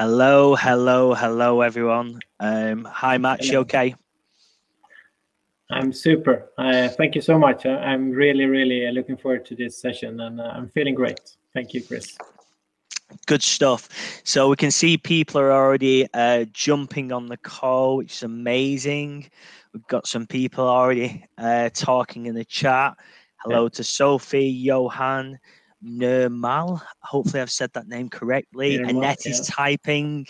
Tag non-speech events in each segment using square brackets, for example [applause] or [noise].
Hello, hello, hello, everyone. Um, hi, Matt. You okay? I'm super. Uh, thank you so much. I, am really, really looking forward to this session, and uh, I'm feeling great. Thank you, Chris. Good stuff. So we can see people are already uh, jumping on the call, which is amazing. We've got some people already uh, talking in the chat. Hello yeah. to Sophie, Johan, Nirmal. Hopefully, I've said that name correctly. Annette yeah. is typing.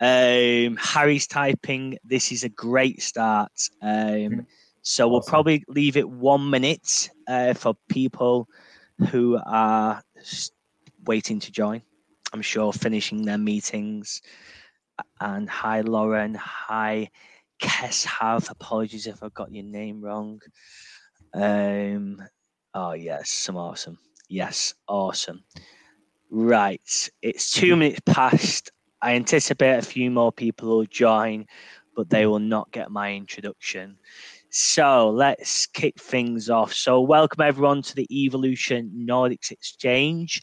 Um, Harry's typing. This is a great start. Um, mm-hmm. so awesome. we'll probably leave it one minute uh, for people who are waiting to join. I'm sure finishing their meetings. And hi, Lauren. Hi, Have Apologies if I got your name wrong. Um, oh yes, some awesome. Yes, awesome. Right, it's two minutes past. I anticipate a few more people will join, but they will not get my introduction. So let's kick things off. So, welcome everyone to the Evolution Nordics Exchange.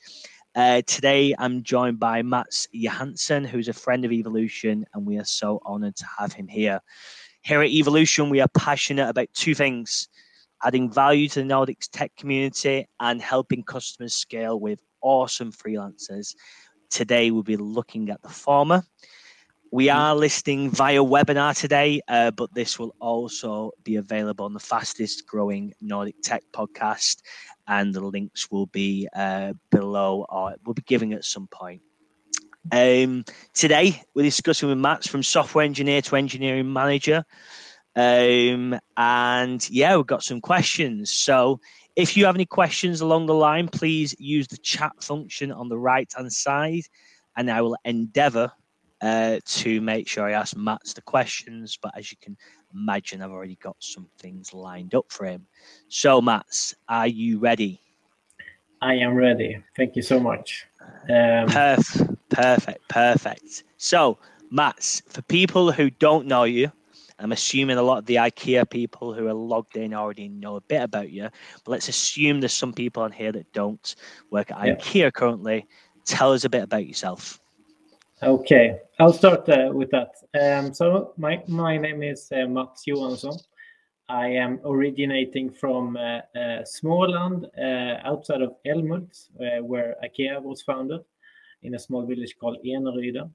Uh, today, I'm joined by Mats Johansson, who's a friend of Evolution, and we are so honored to have him here. Here at Evolution, we are passionate about two things adding value to the Nordics tech community and helping customers scale with awesome freelancers. Today, we'll be looking at the former. We mm-hmm. are listing via webinar today, uh, but this will also be available on the fastest growing Nordic Tech podcast and the links will be uh, below or we'll be giving at some point. Um, today, we're discussing with Mats from software engineer to engineering manager. Um, and yeah, we've got some questions. So if you have any questions along the line, please use the chat function on the right hand side, and I will endeavor uh, to make sure I ask Mats the questions. But as you can imagine I've already got some things lined up for him. So, Mats, are you ready? I am ready. Thank you so much. Um, perfect, perfect, perfect. So, Mats, for people who don't know you, I'm assuming a lot of the IKEA people who are logged in already know a bit about you, but let's assume there's some people on here that don't work at yeah. IKEA currently. Tell us a bit about yourself. Okay, I'll start uh, with that. Um, so my my name is uh, Mats Johansson. I am originating from uh, uh Småland, uh, outside of Älmhult, uh, where IKEA was founded, in a small village called Eneryden.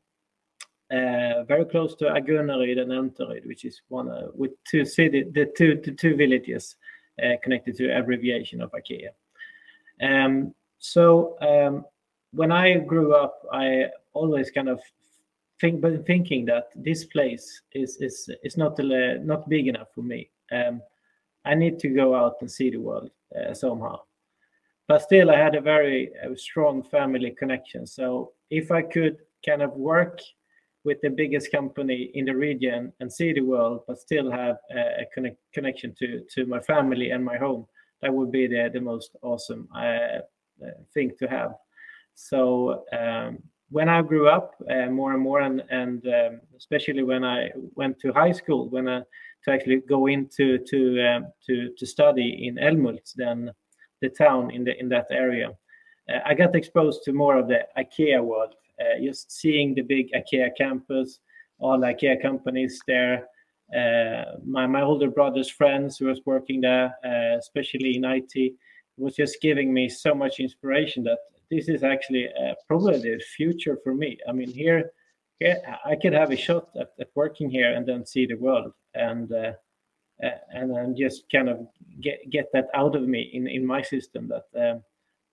Very close to Agunnaryd and Elmtaryd, which is one with two city, the two the two villages connected to abbreviation of IKEA. Um, so um, when I grew up, I always kind of think, but thinking that this place is is is not uh, not big enough for me. Um, I need to go out and see the world uh, somehow. But still, I had a very uh, strong family connection. So if I could kind of work with the biggest company in the region and see the world, but still have a connect, connection to to my family and my home, that would be the the most awesome uh, uh thing to have. So um, when I grew up uh, more and more, and, and um, especially when I went to high school, when I to actually go into to um, to to study in Älmhult, then the town in the in that area, uh, I got exposed to more of the IKEA world. Uh, just seeing the big IKEA campus, all IKEA companies there. Uh, my my older brother's friends who was working there, uh, especially in IT, was just giving me so much inspiration that this is actually probably the future for me. I mean, here, I could have a shot at, at working here and then see the world and uh, and then just kind of get get that out of me in in my system that um,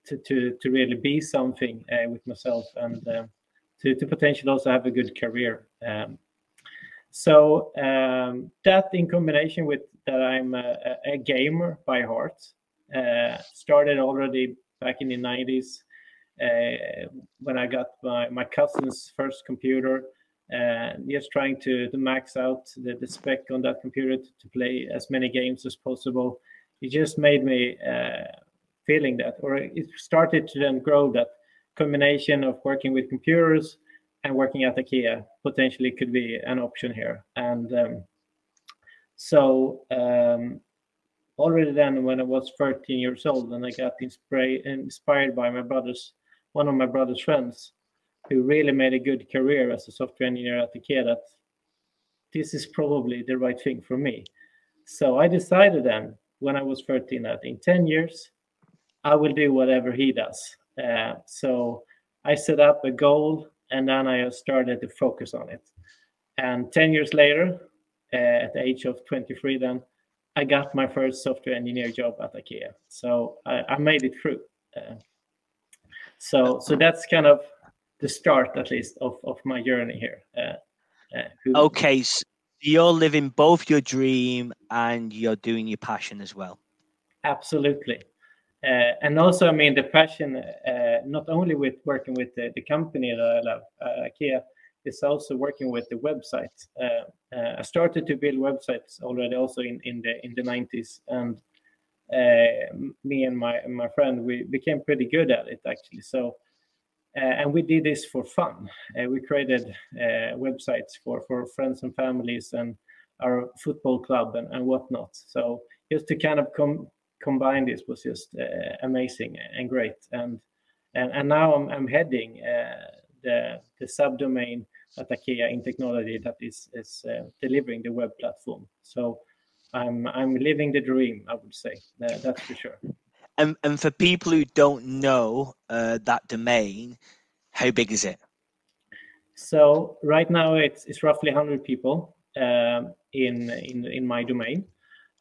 to to to really be something uh, with myself and um, to to potentially also have a good career. Um, so um, that in combination with that I'm a, a gamer by heart uh, started already back in the 90s uh, when I got my, my cousin's first computer, uh, just trying to, to max out the, the spec on that computer to, to play as many games as possible. It just made me uh, feeling that, or it started to then grow that combination of working with computers and working at IKEA potentially could be an option here. And um, so um, already then, when I was 13 years old, and I got inspired inspired by my brother's one of my brother's friends who really made a good career as a software engineer at IKEA that this is probably the right thing for me. So I decided then when I was 13 that in 10 years, I will do whatever he does. Uh, so I set up a goal and then I started to focus on it. And 10 years later, uh, at the age of 23, then I got my first software engineer job at IKEA. So I, I made it through. Uh, so so that's kind of the start, at least, of, of my journey here. Uh, uh, who, okay, so you're living both your dream and you're doing your passion as well. Absolutely. Uh, and also, I mean, the passion, uh, not only with working with the, the company that I love, uh, IKEA, is also working with the website. Uh, uh, I started to build websites already, also in, in the in the 90s, and uh, me and my my friend we became pretty good at it actually. So, and we did this for fun. we created websites for for friends and families and our football club and, and whatnot. So just to kind of come combine this was just uh, amazing and great. And and, and now I'm, I'm heading uh, the the subdomain at IKEA in technology that is is uh, delivering the web platform. So I'm I'm living the dream. I would say that's for sure. And and for people who don't know uh, that domain, how big is it? So right now it's it's roughly 100 people um, in in in my domain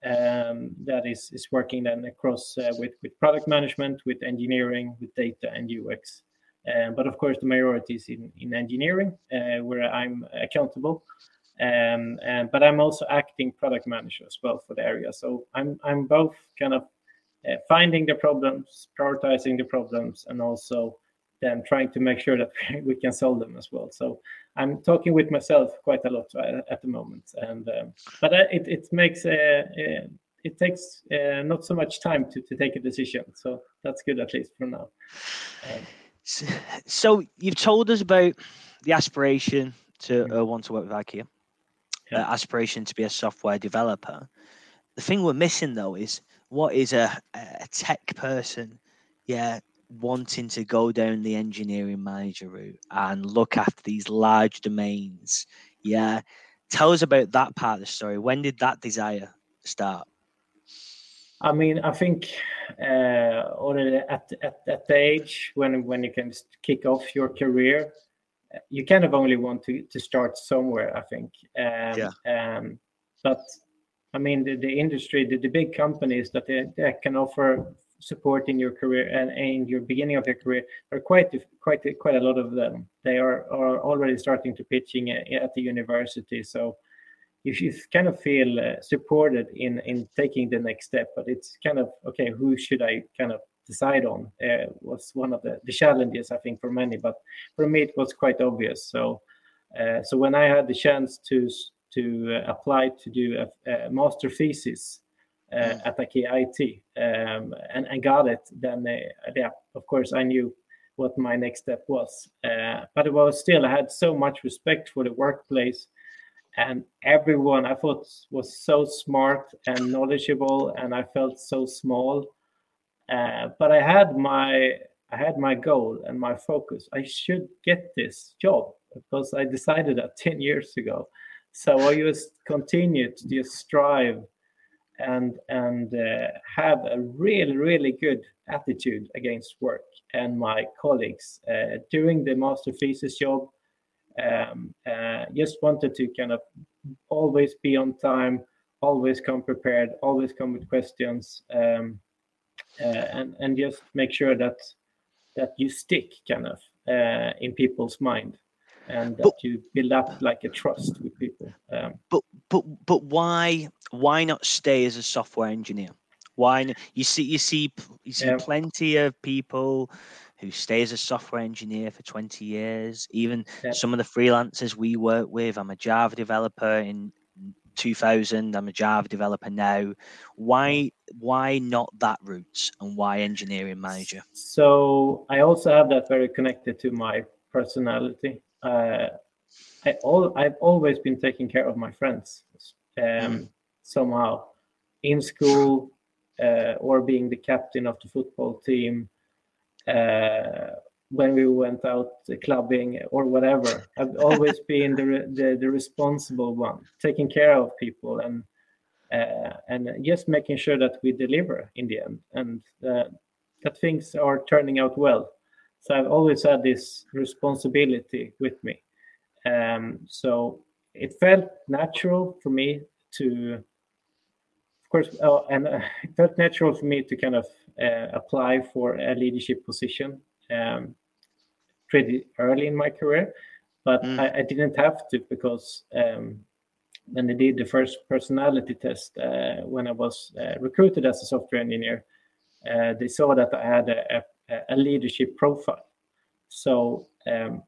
that is working then across uh, with product management, with engineering, with data and UX. Um, but of course, the majority is in in engineering, uh, where I'm accountable. Um, but I'm also acting product manager as well for the area. So I'm I'm both kind of uh, finding the problems, prioritizing the problems, and also then trying to make sure that [laughs] we can solve them as well. So I'm talking with myself quite a lot uh, at the moment, and um, but uh, it it makes uh, uh, it takes uh, not so much time to, to take a decision. So that's good at least for now. Um, so you've told us about the aspiration to mm-hmm. uh, want to work with IKEA, yeah. aspiration to be a software developer. The thing we're missing though is what is a, a tech person, yeah, wanting to go down the engineering manager route and look after these large domains. Yeah. Tell us about that part of the story. When did that desire start? I mean, I think uh, already at, at at the age when when you can kick off your career, you kind of only want to to start somewhere. I think. Um, yeah. Um, but I mean, the, the industry, the, the big companies that they, they can offer support in your career and in your beginning of your career are quite quite quite a lot of them. They are are already starting to pitching at the university, so if you kind of feel uh, supported in in taking the next step. But it's kind of okay, who should I kind of decide on? Uh, was one of the the challenges I think for many, but for me it was quite obvious. So uh, so when I had the chance to to uh, apply to do a, a master thesis uh, at IKEA IT um, and, and got it, then uh, yeah, of course I knew what my next step was. Uh, but it was still I had so much respect for the workplace and everyone I thought was so smart and knowledgeable, and I felt so small. Uh, but I had my I had my goal and my focus. I should get this job because I decided that [laughs] ten years ago. So I just continued to just strive and and uh, have a really really good attitude against work and my colleagues uh, during the master thesis job um, uh, just wanted to kind of always be on time always come prepared always come with questions um, uh, and and just make sure that that you stick kind of uh, in people's mind and that but, you build up like a trust with people. Um, but but but why why not stay as a software engineer? Why not? you see you see you see yeah. plenty of people who stay as a software engineer for 20 years even yeah. some of the freelancers we work with i'm a java developer in 2000 i'm a java developer now why why not that route and why engineering manager so i also have that very connected to my personality uh, I all I've always been taking care of my friends um, mm. Somehow in school uh, or being the captain of the football team uh, when we went out clubbing or whatever. I've always [laughs] been the, the, the responsible one, taking care of people and uh, and just making sure that we deliver in the end and uh, that things are turning out well. So I've always had this responsibility with me. Um, so it felt natural for me to, course, uh, and uh, it felt natural for me to kind of uh, apply for a leadership position um, pretty early in my career, but mm. I, I, didn't have to because um, when they did the first personality test uh, when I was uh, recruited as a software engineer, uh, they saw that I had a, a, a leadership profile. So um,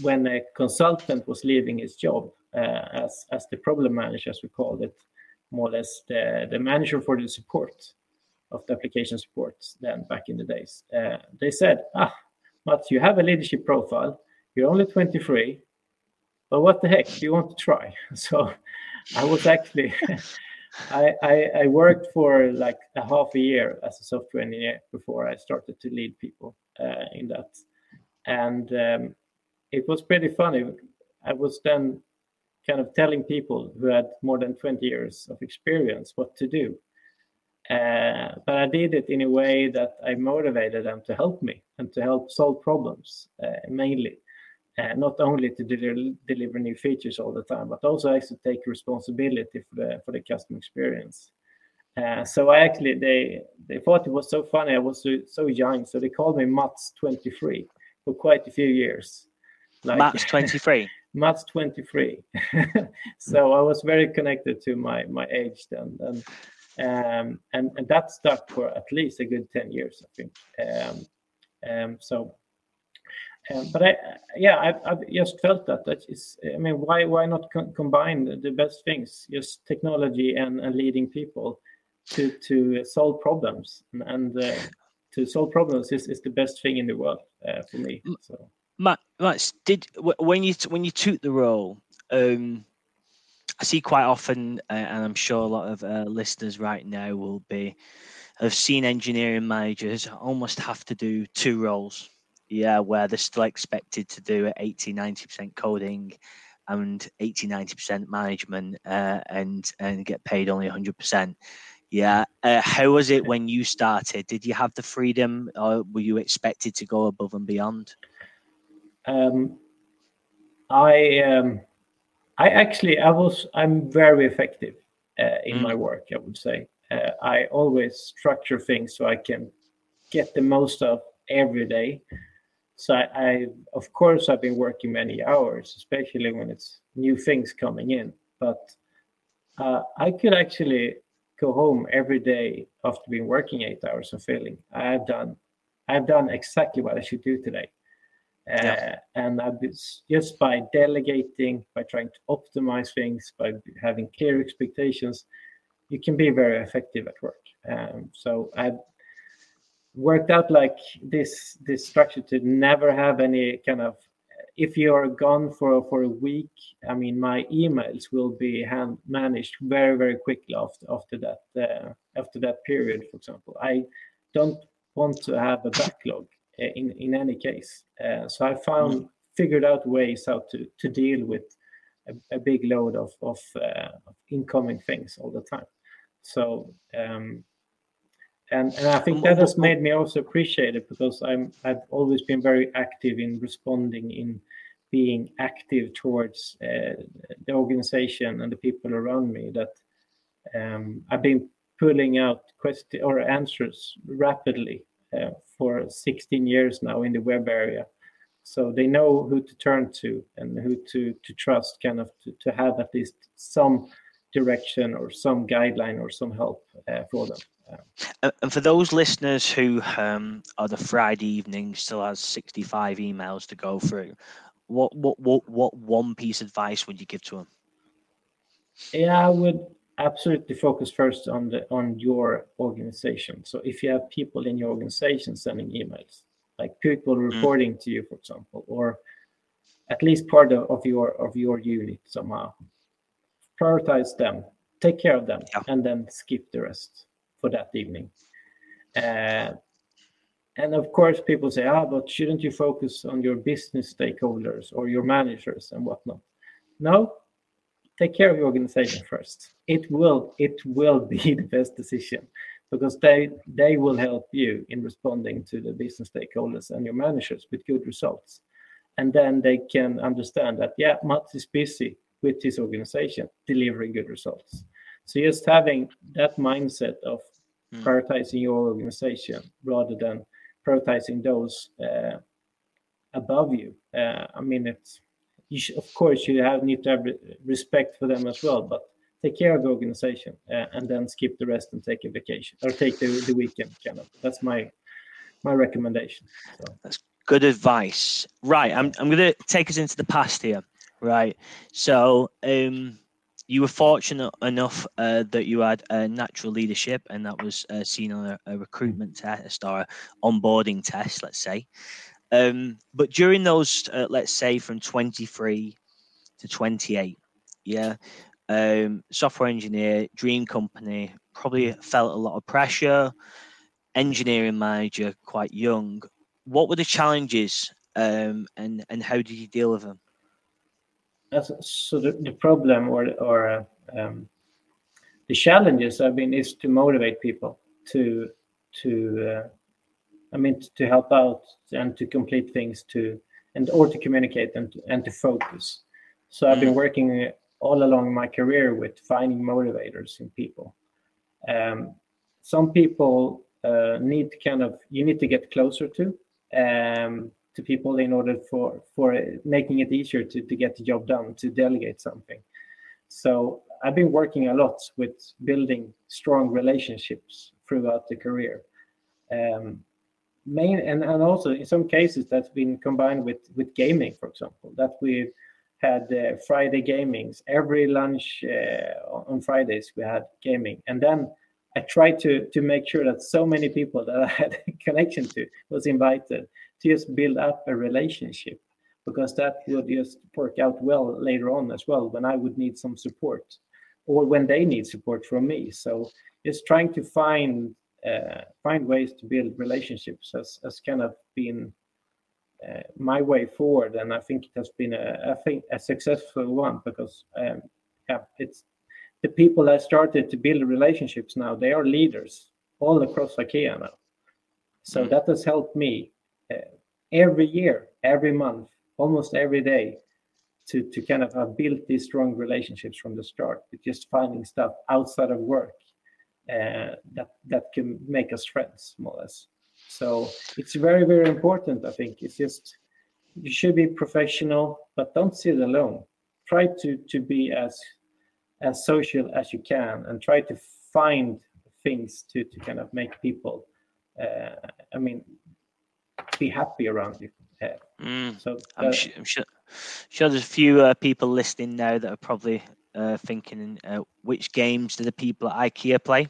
when a consultant was leaving his job uh, as as the problem manager, as we called it, more or less the, the manager for the support of the application support then back in the days, uh, they said, ah, but you have a leadership profile. You're only 23, but what the heck? Do you want to try? [laughs] So I was actually [laughs] I, I, I worked for like a half a year as a software engineer before I started to lead people uh, in that, and um, it was pretty funny. I was then kind of telling people who had more than 20 years of experience what to do. Uh, but I did it in a way that I motivated them to help me and to help solve problems uh, mainly. Uh, not only to de- deliver new features all the time, but also to take responsibility for the for the customer experience. Uh, so I actually they they thought it was so funny. I was so, so young, so they called me Mats23 for quite a few years. Like, Mats23. [laughs] Matt's 23. [laughs] so I was very connected to my my age then, and um, and and that stuck for at least a good 10 years, I think. Um, um so. Um, but I, yeah, I've, I've, just felt that that is. I mean, why why not co- combine the best things, just technology and, and leading people, to to solve problems and, and uh, to solve problems is, is the best thing in the world uh, for me. So. Matt, Matt, did when you when you took the role, um, I see quite often, uh, and I'm sure a lot of uh, listeners right now will be have seen engineering managers almost have to do two roles yeah, where they're still expected to do 80, 90% coding and 80, 90% management uh, and and get paid only 100%. Yeah. Uh, how was it when you started? Did you have the freedom or were you expected to go above and beyond? Um, I um, I actually I was I'm very effective uh, in mm. my work. I would say uh, I always structure things so I can get the most of every day. So I, I, of course, I've been working many hours, especially when it's new things coming in. But uh, I could actually go home every day after being working eight hours and failing. I've done, I've done exactly what I should do today. Uh, and just by delegating, by trying to optimize things, by having clear expectations, you can be very effective at work. Um, so I've worked out like this this structure to never have any kind of if you're gone for for a week i mean my emails will be hand managed very very quickly after after that uh, after that period for example. I don't want to have a backlog in in any case. Uh, so i found mm. figured out ways how to to deal with a, a big load of of, uh, incoming things all the time. So um, and and I think that has made me also appreciate it because I'm I've always been very active in responding in being active towards uh, the organization and the people around me that um, I've been pulling out questions or answers rapidly. uh, for 16 years now in the web area so they know who to turn to and who to to trust kind of to, to have at least some direction or some guideline or some help uh, for them uh, and for those listeners who um, are the Friday evening still has 65 emails to go through, what what what what one piece of advice would you give to them? Yeah, I would absolutely focus first on the on your organization. So if you have people in your organization sending emails, like people mm. reporting mm. to you, for example, or at least part of, of your of your unit somehow, prioritize them, take care of them, yeah. and then skip the rest for that evening. Uh, and of course, people say, ah, but shouldn't you focus on your business stakeholders or your managers and whatnot? No, take care of your organization first. It will it will be [laughs] the best decision because they they will help you in responding to the business stakeholders and your managers with good results. And then they can understand that yeah, Mats is busy with his organization delivering good results. So just having that mindset of mm. prioritizing your organization rather than prioritizing those uh, above you. Uh, I mean, it's you should, of course you have need to have respect for them as well, but take care of the organization uh, and then skip the rest and take a vacation or take the, the weekend kind of. That's my my recommendation. So. That's good advice. Right, I'm I'm going to take us into the past here. Right, so um, you were fortunate enough uh, that you had a natural leadership, and that was uh, seen on a, a, recruitment test or onboarding test, let's say. Um, but during those, uh, let's say, from 23 to 28, yeah, um, software engineer, dream company, probably felt a lot of pressure. Engineering manager, quite young. What were the challenges, um, and and how did you deal with them? so the, the problem or or um, the challenges I mean is to motivate people to to uh, I mean to help out and to complete things to and or to communicate and and to focus. So I've been mm. working all along my career with finding motivators in people. Um, some people uh, need kind of you need to get closer to um, to people in order for for making it easier to, to get the job done to delegate something so i've been working a lot with building strong relationships throughout the career um, main and, and also in some cases that's been combined with with gaming for example that we had uh, friday gamings every lunch uh, on fridays we had gaming and then i tried to to make sure that so many people that [laughs] i had a connection to was invited to just build up a relationship because that would just work out well later on as well when I would need some support or when they need support from me. So just trying to find find ways to build relationships has, has kind of been uh, my way forward, and I think it has been a I think a successful one because um, yeah, it's the people that started to build relationships now. They are leaders all across IKEA now, so mm. that has helped me every year, every month, almost every day to, to kind of have built these strong relationships from the start with just finding stuff outside of work uh, that that can make us friends more or less so it's very very important i think it's just you should be professional but don't sit alone try to to be as as social as you can and try to find things to to kind of make people uh, i mean be happy around you. Mm, so uh, I'm, sure, I'm, sure, sure there's a few uh, people listening now that are probably uh, thinking, uh, which games do the people at IKEA play?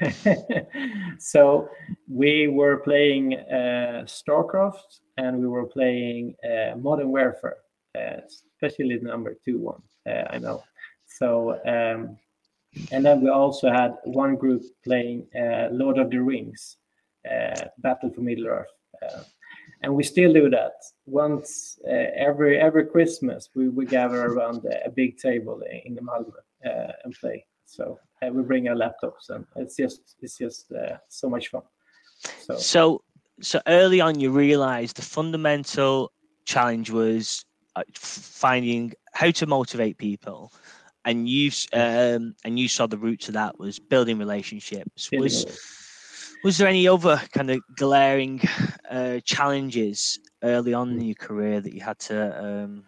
[laughs] so we were playing uh, StarCraft and we were playing uh, Modern Warfare, especially the number two one. I know. So um, and then we also had one group playing Lord of the Rings, Battle for Middle Earth uh, and we still do that once uh, every every Christmas. We, we gather around a big table in the Malmö uh, and play. So we bring our laptops, and it's just it's just so much fun. So. so so early on, you realised the fundamental challenge was finding how to motivate people and you um, and you saw the root to that was building relationships was was there any other kind of glaring uh, challenges early on in your career that you had to? Um,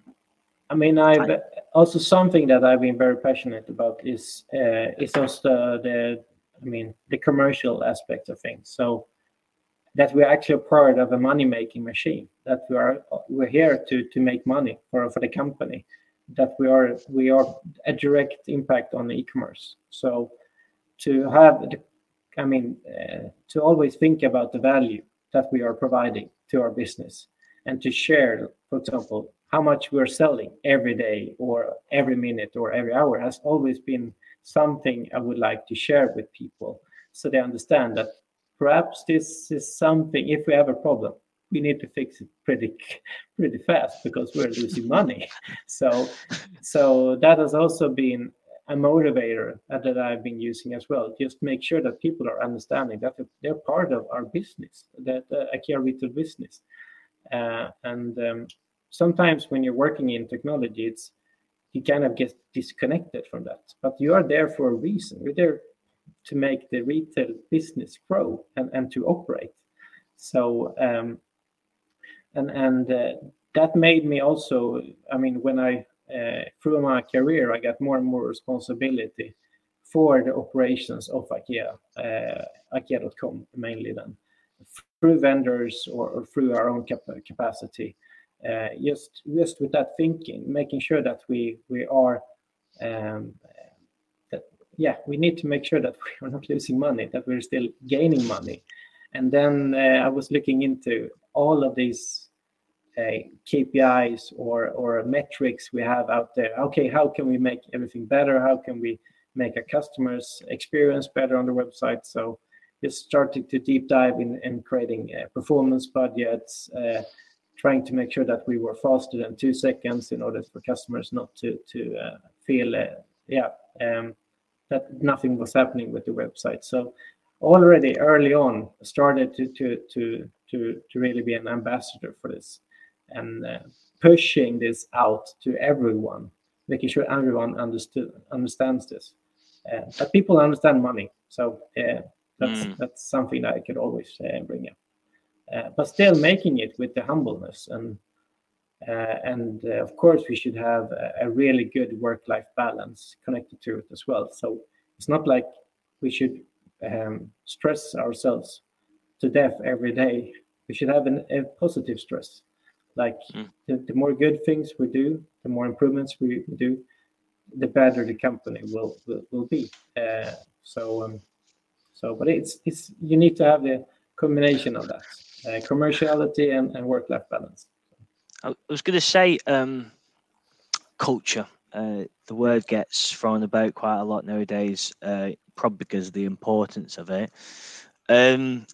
I mean, I've also something that I've been very passionate about is uh, is also the, I mean, the commercial aspect of things. So that we're actually a part of a money making machine. That we are we're here to to make money for for the company. That we are we are a direct impact on e-commerce. So to have the I mean, uh, to always think about the value that we are providing to our business and to share, for example, how much we're selling every day or every minute or every hour has always been something I would like to share with people so they understand that perhaps this is something. If we have a problem, we need to fix it pretty [laughs] pretty fast because we're losing money. [laughs] So so that has also been a motivator that I've been using as well. Just make sure that people are understanding that they're part of our business, that uh, IKEA retail business. Uh, and um, sometimes when you're working in technology, it's you kind of get disconnected from that. But you are there for a reason. You're there to make the retail business grow and, and to operate. So um, and and uh, that made me also. I mean, when I uh, through my career, I got more and more responsibility for the operations of IKEA, uh, IKEA.com mainly then, through vendors or, or through our own cap- capacity. Uh, just just with that thinking, making sure that we we are um, that yeah we need to make sure that [laughs] we are not losing money, that we're still gaining money. And then uh, I was looking into all of these uh, KPIs or or metrics we have out there. Okay, how can we make everything better? How can we make a customer's experience better on the website? So just starting to deep dive in, in creating uh, performance budgets, uh, trying to make sure that we were faster than two seconds in order for customers not to to uh, feel uh, yeah um, that nothing was happening with the website. So already early on started to to to to to really be an ambassador for this and uh, pushing this out to everyone, making sure everyone understood understands this. Uh, but people understand money, so uh, that's mm. that's something that I could always uh, bring up. Uh, but still making it with the humbleness and uh, and of course we should have a, a really good work-life balance connected to it as well. So it's not like we should um, stress ourselves to death every day. We should have an, a positive stress like mm. the, the, more good things we do, the more improvements we, do, the better the company will will, will be. Uh, so um, so, but it's it's you need to have the combination of that uh, commerciality and, and work life balance. I was going to say um, culture. Uh, the word gets thrown about quite a lot nowadays, uh, probably because of the importance of it. Um,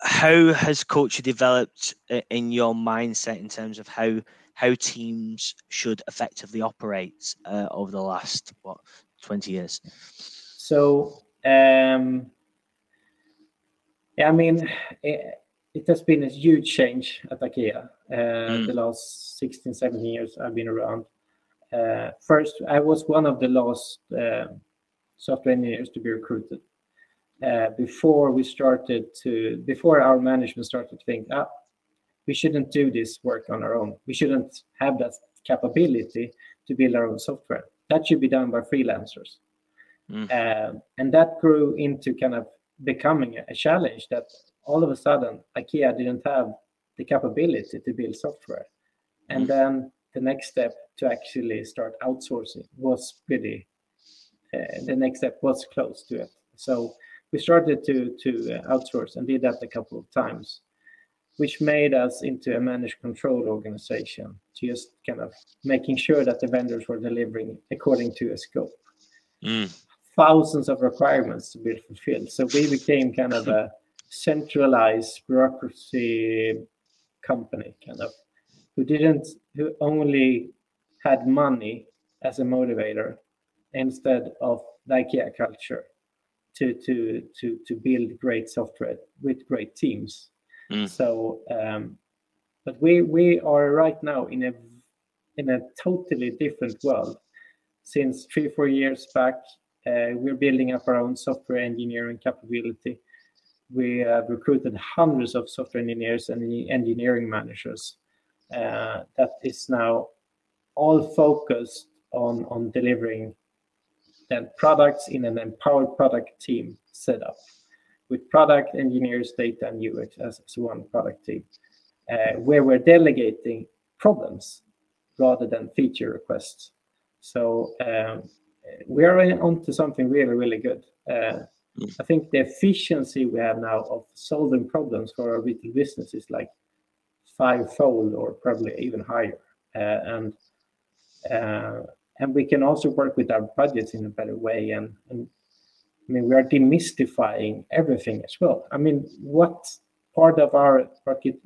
how has culture developed in your mindset in terms of how how teams should effectively operate uh, over the last what 20 years so um yeah i mean it, it has been a huge change at ikea uh, mm. the last 16 17 years i've been around. Uh, first i was one of the last uh, software engineers to be recruited. Uh, before we started to before our management started to think ah, we shouldn't do this work on our own. We shouldn't have that capability to build our own software. That should be done by freelancers. Mm. and that grew into kind of becoming a challenge that all of a sudden ikea didn't have the capability to build software and mm. then the next step to actually start outsourcing was pretty uh, the next step was close to it so we started to to uh, outsource and did that a couple of times, which made us into a managed control organization, just kind of making sure that the vendors were delivering according to a scope. Mm. Thousands of requirements to be fulfilled. So we became kind of [laughs] a centralized bureaucracy company, kind of, who didn't, who only had money as a motivator instead of the IKEA culture to to to to build great software with great teams. Mm. So, um, but we we are right now in a in a totally different world. Since three four years back, uh, we're building up our own software engineering capability. We have recruited hundreds of software engineers and engineering managers. Uh, that is now all focused on on delivering then products in an empowered product team setup with product engineers, data, and UX as, one product team, uh, where we're delegating problems rather than feature requests. So um, we are onto something really, really good. Uh. I think the efficiency we have now of solving problems for our retail business is like fivefold or probably even higher. Uh, and uh, and we can also work with our budgets in a better way and, and I mean, we are demystifying everything as well. I mean, what part of our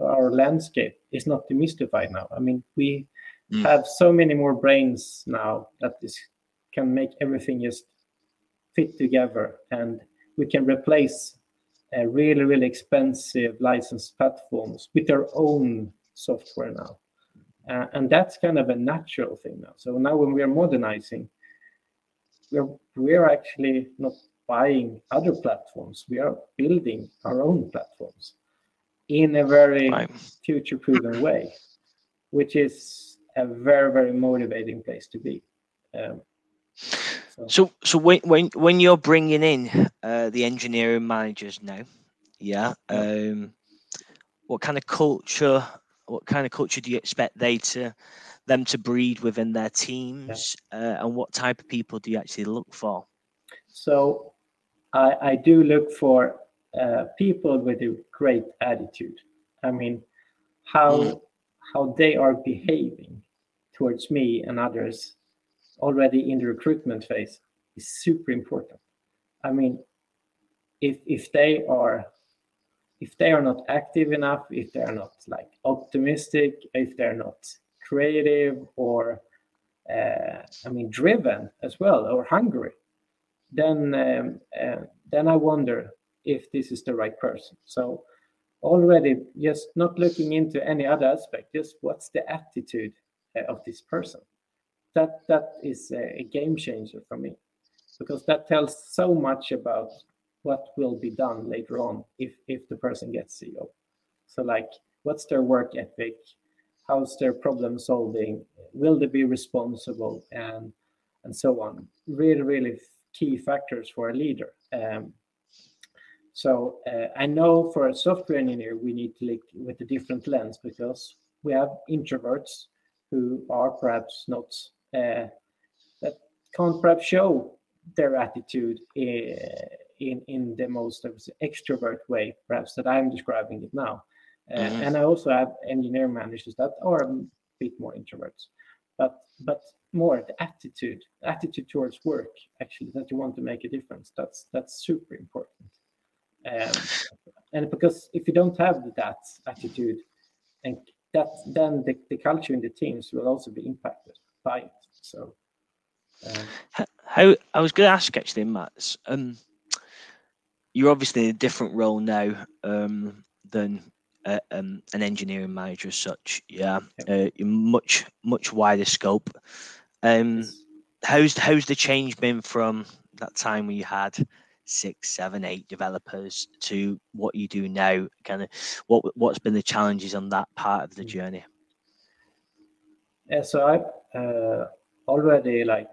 our landscape is not demystified now? I mean, we mm. have so many more brains now that this can make everything just fit together, and we can replace uh, really really expensive licensed platforms with their own software now, uh, and that's kind of a natural thing now. So now when we are modernizing, we're we're actually not buying other platforms. We are building our own platforms in a very right. future-proven way, which is a very, very motivating place to be. Um, so. so, so when when when you're bringing in uh, the engineering managers now, yeah, um, what kind of culture, what kind of culture do you expect they to them to breed within their teams, yeah. uh, and what type of people do you actually look for? So I, I do look for uh, people with a great attitude. I mean, how mm. how they are behaving towards me and others already in the recruitment phase is super important. I mean, if if they are if they are not active enough, if they are not like optimistic, if they're not creative or uh, I mean driven as well or hungry, then um, uh, then I wonder if this is the right person. So already just not looking into any other aspect, just what's the attitude uh, of this person. That that is a game changer for me because that tells so much about what will be done later on if if the person gets CEO. So like what's their work ethic, how's their problem solving, will they be responsible and and so on. Really, really key factors for a leader. Um, so uh, I know for a software engineer, we need to look with a different lens because we have introverts who are perhaps not uh, that can't perhaps show their attitude in uh, in, in the most extrovert way, perhaps that I'm describing it now. Uh, mm-hmm. And I also have engineer managers that are a bit more introverts, but but more the attitude attitude towards work actually that you want to make a difference that's that's super important um, and because if you don't have that attitude and that then the, the culture in the teams will also be impacted by so um, how i was going to ask actually Mats um you're obviously in a different role now um than uh, um, an engineering manager as such yeah, yeah. Uh, you're much much wider scope um, how's how's the change been from that time when you had six, seven, eight developers to what you do now? Kind of what what's been the challenges on that part of the mm. journey? Yeah, so I uh, already like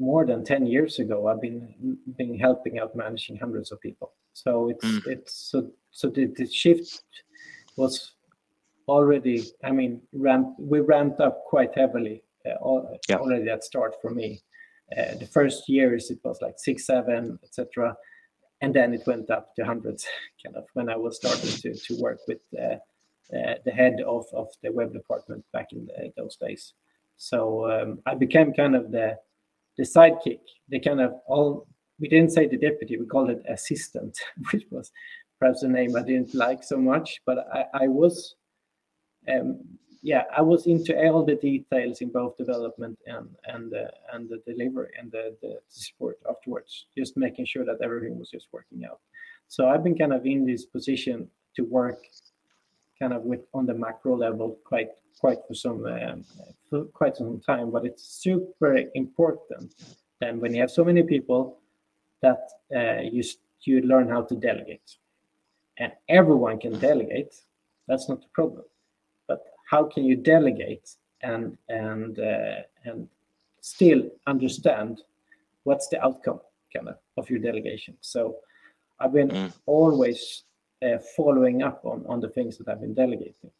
more than 10 years ago i've been been helping out managing hundreds of people so it's mm. it's so so the, the shift was already i mean ramp we ramped up quite heavily uh, yeah. already at start for me. Uh, the first years it was like six, seven, etc., and then it went up to hundreds. [laughs] Kind of when I was starting to to work with uh, the head of of the web department back in the, those days. So um, I became kind of the the sidekick, the kind of all. We didn't say the deputy; we called it assistant, [laughs] which was perhaps a name I didn't like so much. But I, I was um, yeah, I was into all the details in both development and and uh, and the delivery and the, the support afterwards, just making sure that everything was just working out. So I've been kind of in this position to work kind of with on the macro level quite quite for some um, for quite some time, but it's super important then when you have so many people that uh, you you learn how to delegate, and everyone can delegate. That's not the problem but how can you delegate and and uh, and still understand what's the outcome kind of of your delegation so i've been mm. always following up on on the things that i've been delegating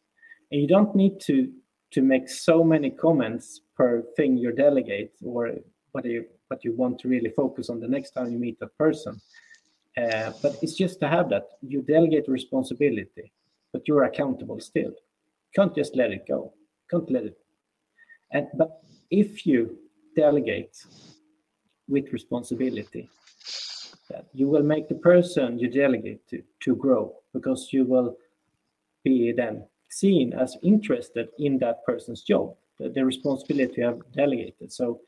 and you don't need to to make so many comments per thing you delegate or what you what you want to really focus on the next time you meet that person uh, but it's just to have that you delegate responsibility but you're accountable still can't just let it go. Can't let it. And but if you delegate with responsibility, that you will make the person you delegate to to grow because you will be then seen as interested in that person's job, the, the responsibility you have delegated. So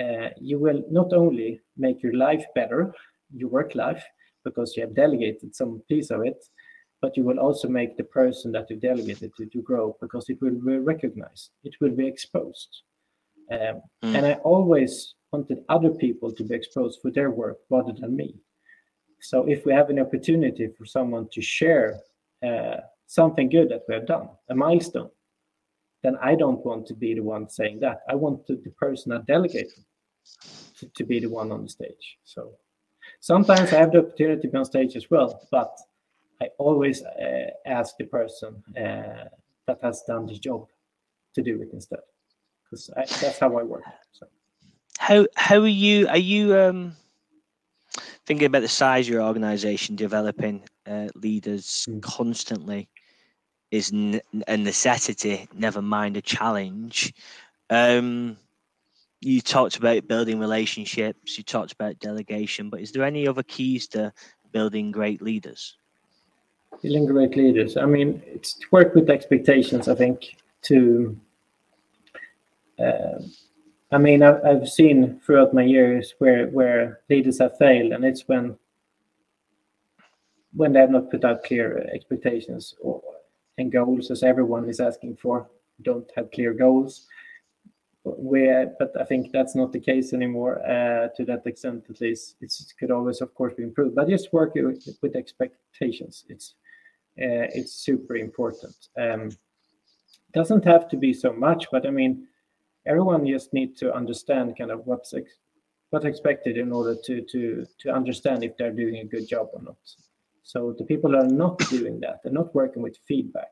uh, you will not only make your life better, your work life, because you have delegated some piece of it, but you will also make the person that you delegated to, to grow because it will be recognized, it will be exposed. Um, mm. And I always wanted other people to be exposed for their work rather than me. So if we have an opportunity for someone to share uh, something good that we have done, a milestone, then I don't want to be the one saying that. I want to, the person that delegated to, to be the one on the stage. So sometimes I have the opportunity to be on stage as well, but I always uh, ask the person uh, that has done the job to do it instead, because that's how I work. So. How how are you? Are you um, thinking about the size of your organization, developing uh, leaders mm. constantly? is n- a necessity, never mind a challenge. Um, you talked about building relationships, you talked about delegation, but is there any other keys to building great leaders? Building great leaders. I mean, it's to work with expectations, I think, to. Uh, I mean, I've, I've seen throughout my years where, where leaders have failed, and it's when when they have not put out clear expectations or, and goals as everyone is asking for don't have clear goals. Where but i think that's not the case anymore uh, to that extent at least. It could always of course be improved but just work with, with expectations. It's uh, it's super important. Um, doesn't have to be so much but i mean everyone just need to understand kind of what's ex- what's expected in order to to to understand if they're doing a good job or not so the people who are not doing that, they're not working with feedback,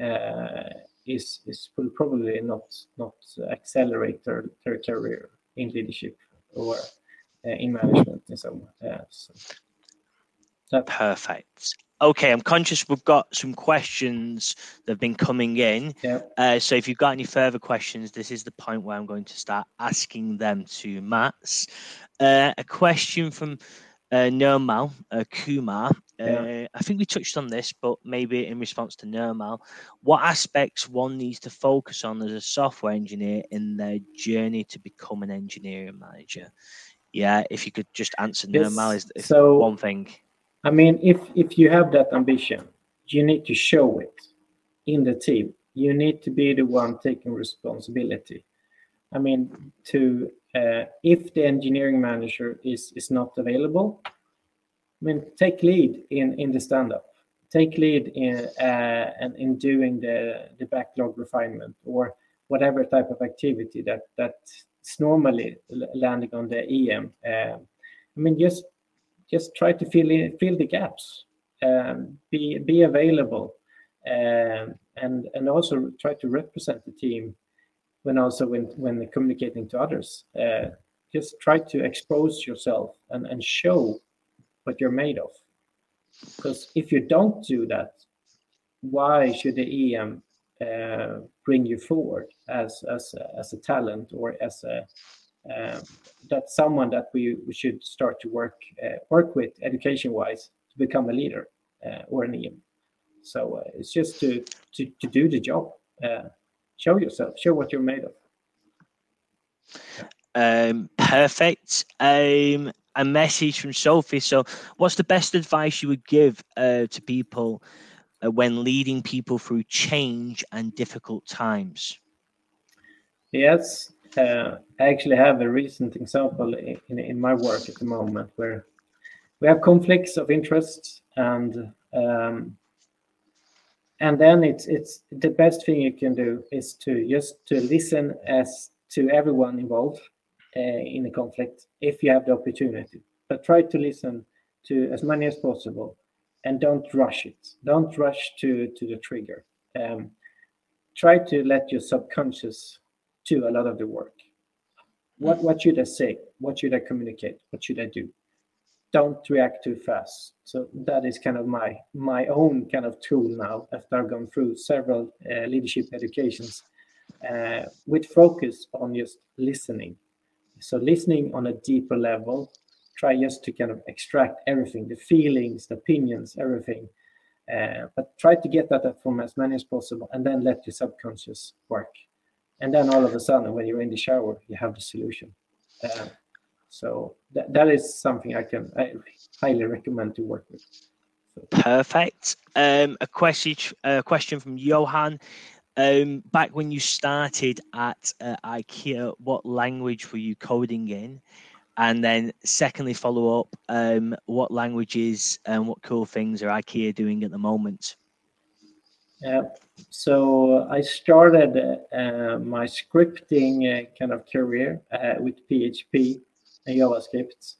uh, is is will probably not not accelerate their, their career in leadership or uh, in management in some uh, so that. Perfect. Okay, I'm conscious we've got some questions that have been coming in. Yeah. Uh, so if you've got any further questions, this is the point where I'm going to start asking them to Mats. Uh, a question from uh, Nirmal uh, Kumar. Uh, yeah. I think we touched on this, but maybe in response to Nirmal, what aspects one needs to focus on as a software engineer in their journey to become an engineering manager? Yeah, if you could just answer yes. Nirmal is so, one thing. I mean, if if you have that ambition, you need to show it in the team. You need to be the one taking responsibility. I mean, to uh, if the engineering manager is is not available, I mean, take lead in in the stand up. Take lead in uh, and in doing the the backlog refinement or whatever type of activity that that's normally landing on the EM. Uh, I mean, just just try to fill in, fill the gaps. Um, be be available, um, and and also try to represent the team when also when when communicating to others. Uh, just try to expose yourself and, and show what you're made of. Because if you don't do that, why should the EM uh, bring you forward as as as a talent or as a that's someone that we, we should start to work uh, work with education wise to become a leader uh, or an EM. So uh, it's just to, to to do the job uh, show yourself, show what you're made of. Um, perfect. Um, a message from Sophie. So, what's the best advice you would give uh, to people uh, when leading people through change and difficult times? Yes, I actually have a recent example in, in, my work at the moment where we have conflicts of interest and um, and then it's it's the best thing you can do is to just to listen as to everyone involved uh, in a conflict if you have the opportunity. But try to listen to as many as possible and don't rush it. Don't rush to to the trigger. Um, try to let your subconscious do a lot of the work. What what should i say? What should i communicate? What should i do? Don't react too fast. So that is kind of my my own kind of tool now after I've gone through several uh, leadership educations uh, with focus on just listening. So listening on a deeper level, try just to kind of extract everything the feelings the opinions everything uh, but try to get that from as many as possible and then let your subconscious work and then all of a sudden when you're in the shower you have the solution. Uh, so that, that is something i can I highly recommend to work with. So. perfect. Um, a question a question from johan. Um, back when you started at uh, ikea what language were you coding in? And then secondly follow up um, what languages and what cool things are ikea doing at the moment uh, so I started uh, my scripting uh, kind of career uh, with PHP and JavaScript.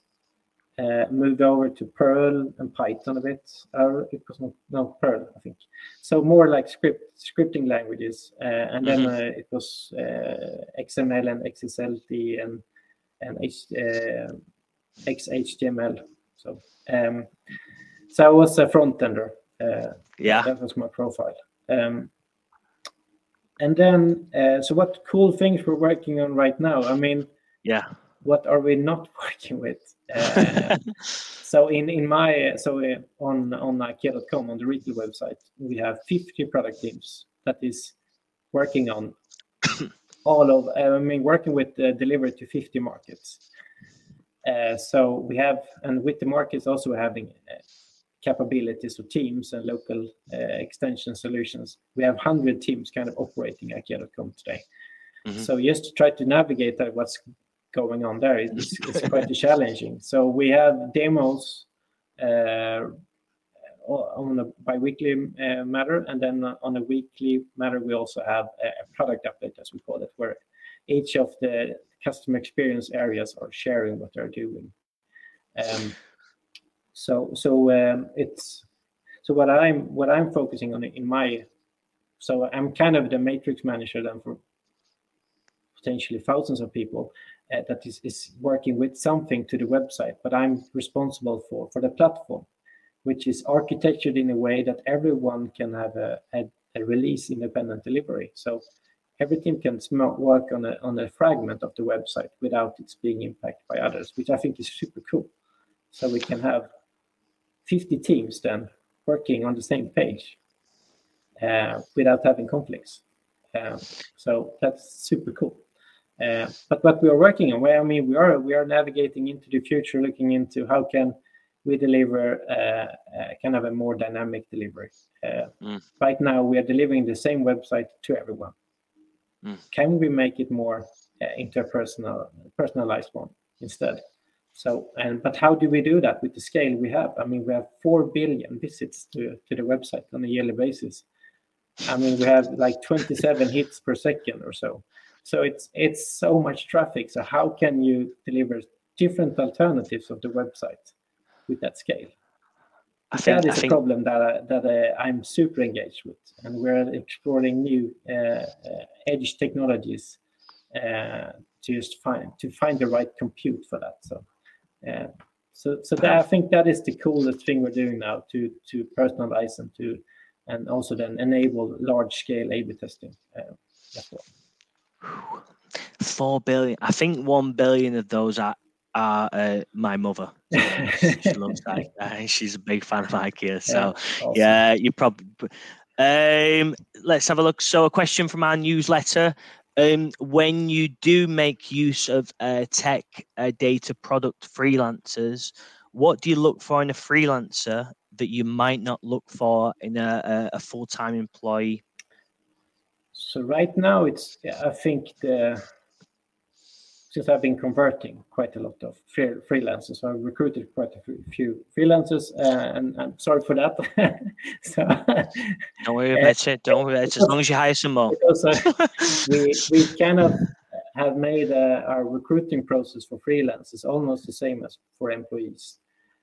Uh, moved over to Perl and Python a bit. Or it was not no Perl, I think. So more like script scripting languages, uh, and then mm-hmm. it was XML and XSLT and and H, XHTML. So um, so I was a front ender. yeah, that was my profile. Um, and then, uh, so what cool things we're working on right now? I mean, yeah, what are we not [laughs] working with? Uh, so in in my so uh, on on IKEA.com on the retail website, we have 50 product teams that is working on [coughs] all of. I mean, working with uh, delivery to 50 markets. Uh, so we have, and with the markets also having uh, capabilities of teams and local uh, extension solutions. We have 100 teams kind of operating at IKEA.com today. Mm-hmm. So just to try to navigate that, what's going on there is, is quite [laughs] challenging. So we have demos uh, on a bi-weekly uh, matter, and then on a weekly matter, we also have a product update, as we call it, where each of the customer experience areas are sharing what they're doing. Um, so so um, it's so what I'm what I'm focusing on in my so I'm kind of the matrix manager then for potentially thousands of people uh, that is, is working with something to the website, but I'm responsible for for the platform, which is architectured in a way that everyone can have a, a, a release independent delivery. So every team can work on a on a fragment of the website without it being impacted by others, which I think is super cool. So we can have 50 teams then working on the same page uh, without having conflicts. Uh, so that's super cool. Uh, but what we are working on, where I mean, we are we are navigating into the future, looking into how can we deliver uh, uh, kind of a more dynamic delivery. Uh, mm. Right now, we are delivering the same website to everyone. Mm. Can we make it more interpersonal, personalized one instead? So, and but how do we do that with the scale we have? I mean, we have four billion visits to, to the website on a yearly basis. I mean, we have like 27 hits per second or so. So it's it's so much traffic. So how can you deliver different alternatives of the website with that scale? I think, that is I a think... problem that I, that uh, I'm super engaged with, and we're exploring new uh, uh, edge technologies uh, to just find to find the right compute for that. So yeah. So, so that, I think that is the coolest thing we're doing now to to personalize and to and also then enable large scale A/B testing uh, well. Four billion. I think one billion of those are are uh, my mother. [laughs] she loves that. Uh, she's a big fan of IKEA. So yeah, awesome. yeah you probably. Um, let's have a look. So a question from our newsletter um, when you do make use of uh, tech uh, data product freelancers, what do you look for in a freelancer that you might not look for in a, a, a full time employee? So right now, it's I think the since I've been converting quite a lot of freelancers, so I've recruited quite a few freelancers, uh, and I'm sorry for that. [laughs] so, don't worry about uh, it. Don't worry about it. As long as you hire some more. Because, uh, [laughs] we we kind of have made uh, our recruiting process for freelancers almost the same as for employees.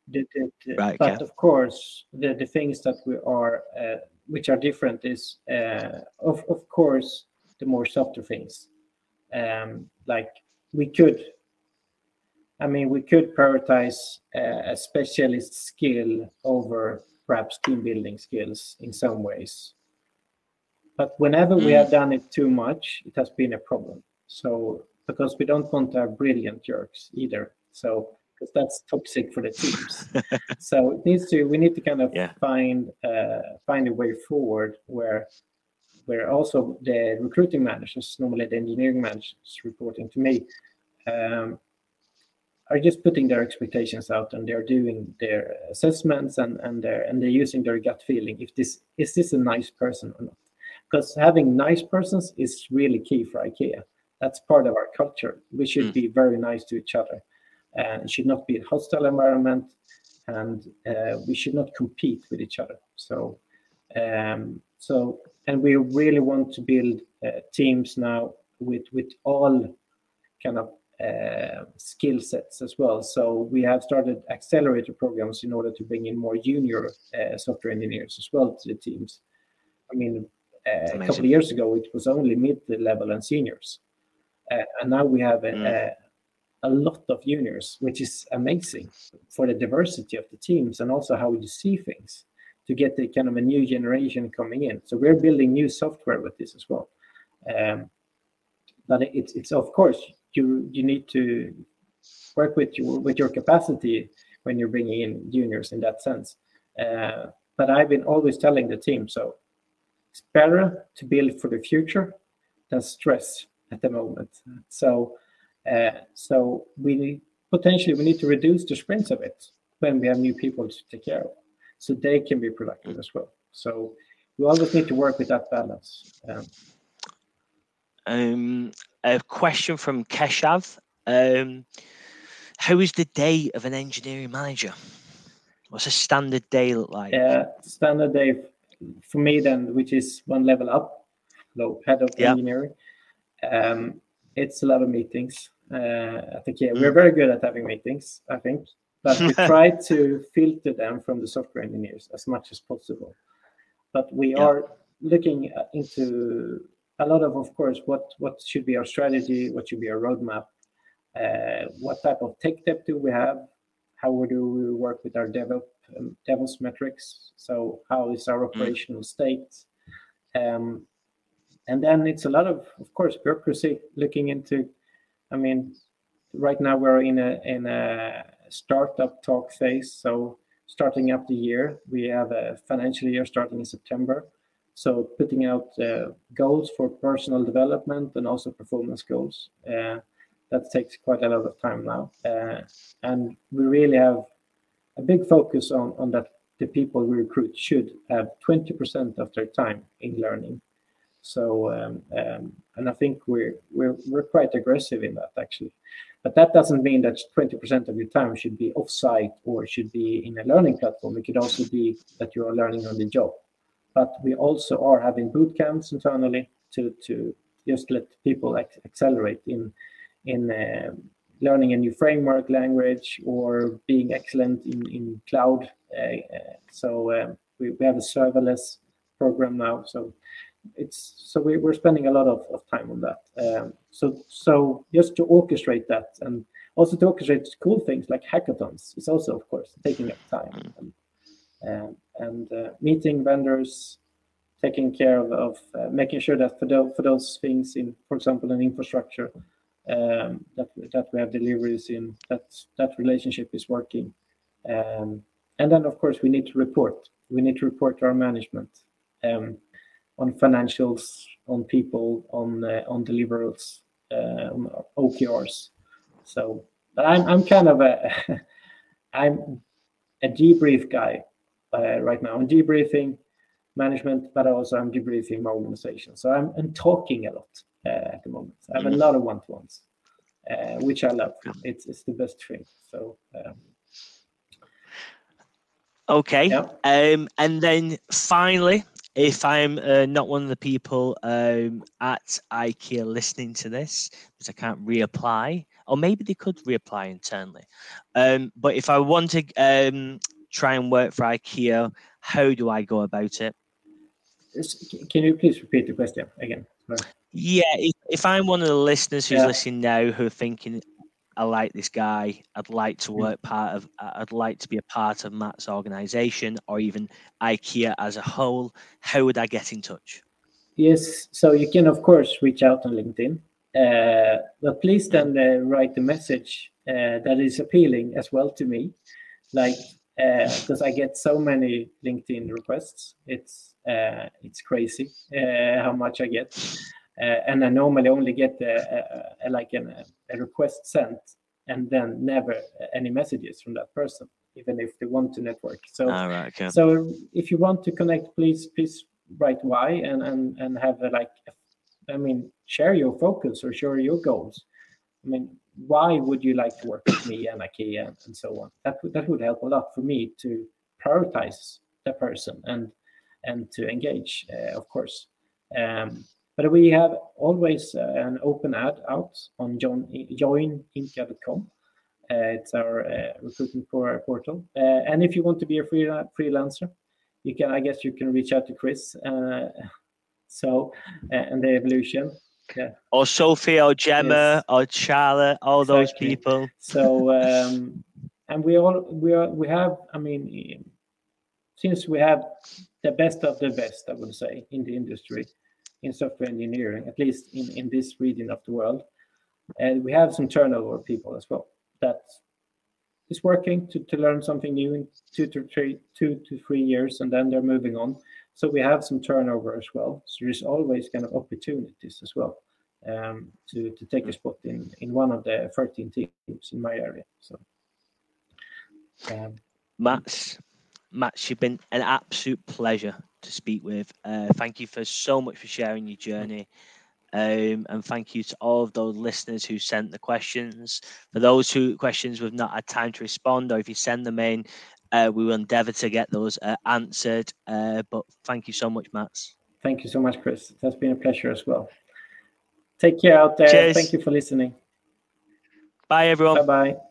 The, the, the, right, but yeah. of course, the, the things that we are uh, which are different is uh, of of course the more softer things um, like we could I mean, we could prioritize uh, a specialist skill over perhaps team building skills in some ways. But whenever mm. we have done it too much, it has been a problem. So, because we don't want to have brilliant jerks either. So, because that's toxic for the teams. [laughs] so it needs to we need to kind of Yeah. find uh, find a way forward where where also the recruiting managers, normally the engineering managers reporting to me, um, are just putting their expectations out and they're doing their assessments and and they're and they're using their gut feeling if this is this a nice person or not. Because having nice persons is really key for IKEA. That's part of our culture. We should Mm. be very nice to each other and it should not be a hostile environment and uh, we should not compete with each other so um, so and we really want to build uh, teams now with with all kind of uh, skill sets as well. So we have started accelerator programs in order to bring in more junior uh, software engineers as well to the teams. I mean uh, a couple of years ago it was only mid level and seniors. Uh, and now we have a, Mm. a, a lot of juniors, which is amazing for the diversity of the teams and also how you see things to get the kind of a new generation coming in. So we're building new software with this as well. Um, but it's it's of course you you need to work with your with your capacity when you're bringing in juniors in that sense. Uh, but I've been always telling the team so it's better to build for the future than stress at the moment. So uh, so we potentially we need to reduce the sprints a bit when we have new people to take care of, so they can be productive as well. So we always need to work with that balance. Um, Um, a question from Keshav. Um, how is the day of an engineering manager? What's a standard day look like? uh, standard day for me then, which is one level up, low head of Yeah. engineering. Um, it's a lot of meetings. Uh, I think yeah, we're very good at having meetings. I think, but we [laughs] try to filter them from the software engineers as much as possible. But we Yeah. are looking uh, into a lot of, of course, what what should be our strategy, what should be our roadmap, uh, what type of tech debt do we have, how do we work with our develop um, DevOps metrics? So how is our operational state? Um, and then it's a lot of, of course, bureaucracy looking into. I mean, right now we're in a in a startup talk phase. So starting up the year, we have a financial year starting in September. So putting out uh, goals for personal development and also performance goals. Uh, that takes quite a lot of time now, uh, and we really have a big focus on on that the people we recruit should have 20% of their time in learning. So, um, um, and I think we're, we're we're quite aggressive in that actually. But that doesn't mean that 20% of your time should be offsite or should be in a learning platform. It could also be that you are learning on the job. But we also are having boot camps internally to to just let people ac- accelerate in in um learning a new framework language or being excellent in, in cloud. Uh, uh, so um, we, we have a serverless program now. So it's so we, we're spending a lot of, of time on that. Um, so so just to orchestrate that and also to orchestrate cool things like hackathons is also of course taking up time and um, and uh, meeting vendors, taking care of, of uh, making sure that for those, for those things in, for example, in infrastructure, um, that that we have deliveries in, that that relationship is working, um, and then of course we need to report. We need to report to our management um, on financials, on people, on uh, on deliverables, uh, on OKRs. So, but I'm I'm kind of a [laughs] I'm a debrief guy uh, right now. I'm debriefing management, but also I'm debriefing my organization. So I'm, I'm talking a lot uh, at the moment. I have a Mhm. lot of one-to-ones, uh, which I love. It's it's the best thing. So um, Okay. yeah, Um, and then finally, if I'm uh, not one of the people um, at IKEA listening to this, because I can't reapply, or maybe they could reapply internally. Um, but if I want to um, try and work for IKEA, how do I go about it? Can you please repeat the question again? Sorry. Yeah, if, if I'm one of the listeners who's Yeah. listening now who are thinking, I like this guy, I'd like to work part of, I'd like to be a part of Mats' organization or even IKEA as a whole, how would I get in touch? Yes, so you can of course reach out on LinkedIn. uh, but please then uh, write a message uh, that is appealing as well to me, like uh, because I get so many LinkedIn requests. It's uh, it's crazy uh, how much I get, and I normally only get a, a like an, a request sent and then never any messages from that person even if they want to network. So ah, right, okay. so if you want to connect please please write why and and and have a, like i mean share your focus or share your goals. I mean why would you like to work with me and ikea and, and so on? That would that would help a lot for me to prioritize the person and and to engage uh, of course. Um, but we have always uh, an open ad out on join, joininca.com. Uh, it's our uh, recruitment portal. Uh, and if you want to be a free, freelancer, you can. I guess you can reach out to Chris. Uh, [laughs] so and the evolution. Yeah. Or Sophie, or Gemma, yes. or Charlotte, all exactly. those people. So um, and we all we are we have. I mean, since we have the best of the best, I would say in the industry in software engineering, at least in, in this region of the world. And we have some turnover people as well that is working to, to learn something new in two to three two to three years and then they're moving on. So we have some turnover as well. So there's always kind of opportunities as well um, to, to take a spot in, in one of the 13 teams in my area. So um, Mats, Mats, you've been an absolute pleasure to speak with. Uh, thank you for so much for sharing your journey. Um, and thank you to all of those listeners who sent the questions. For those who questions we've not had time to respond, or if you send them in, uh, we will endeavour to get those uh, answered. Uh, but thank you so much, Mats. Thank you so much, Chris. It has been a pleasure as well. Take care out there. Cheers. Thank you for listening. Bye, everyone. Bye bye.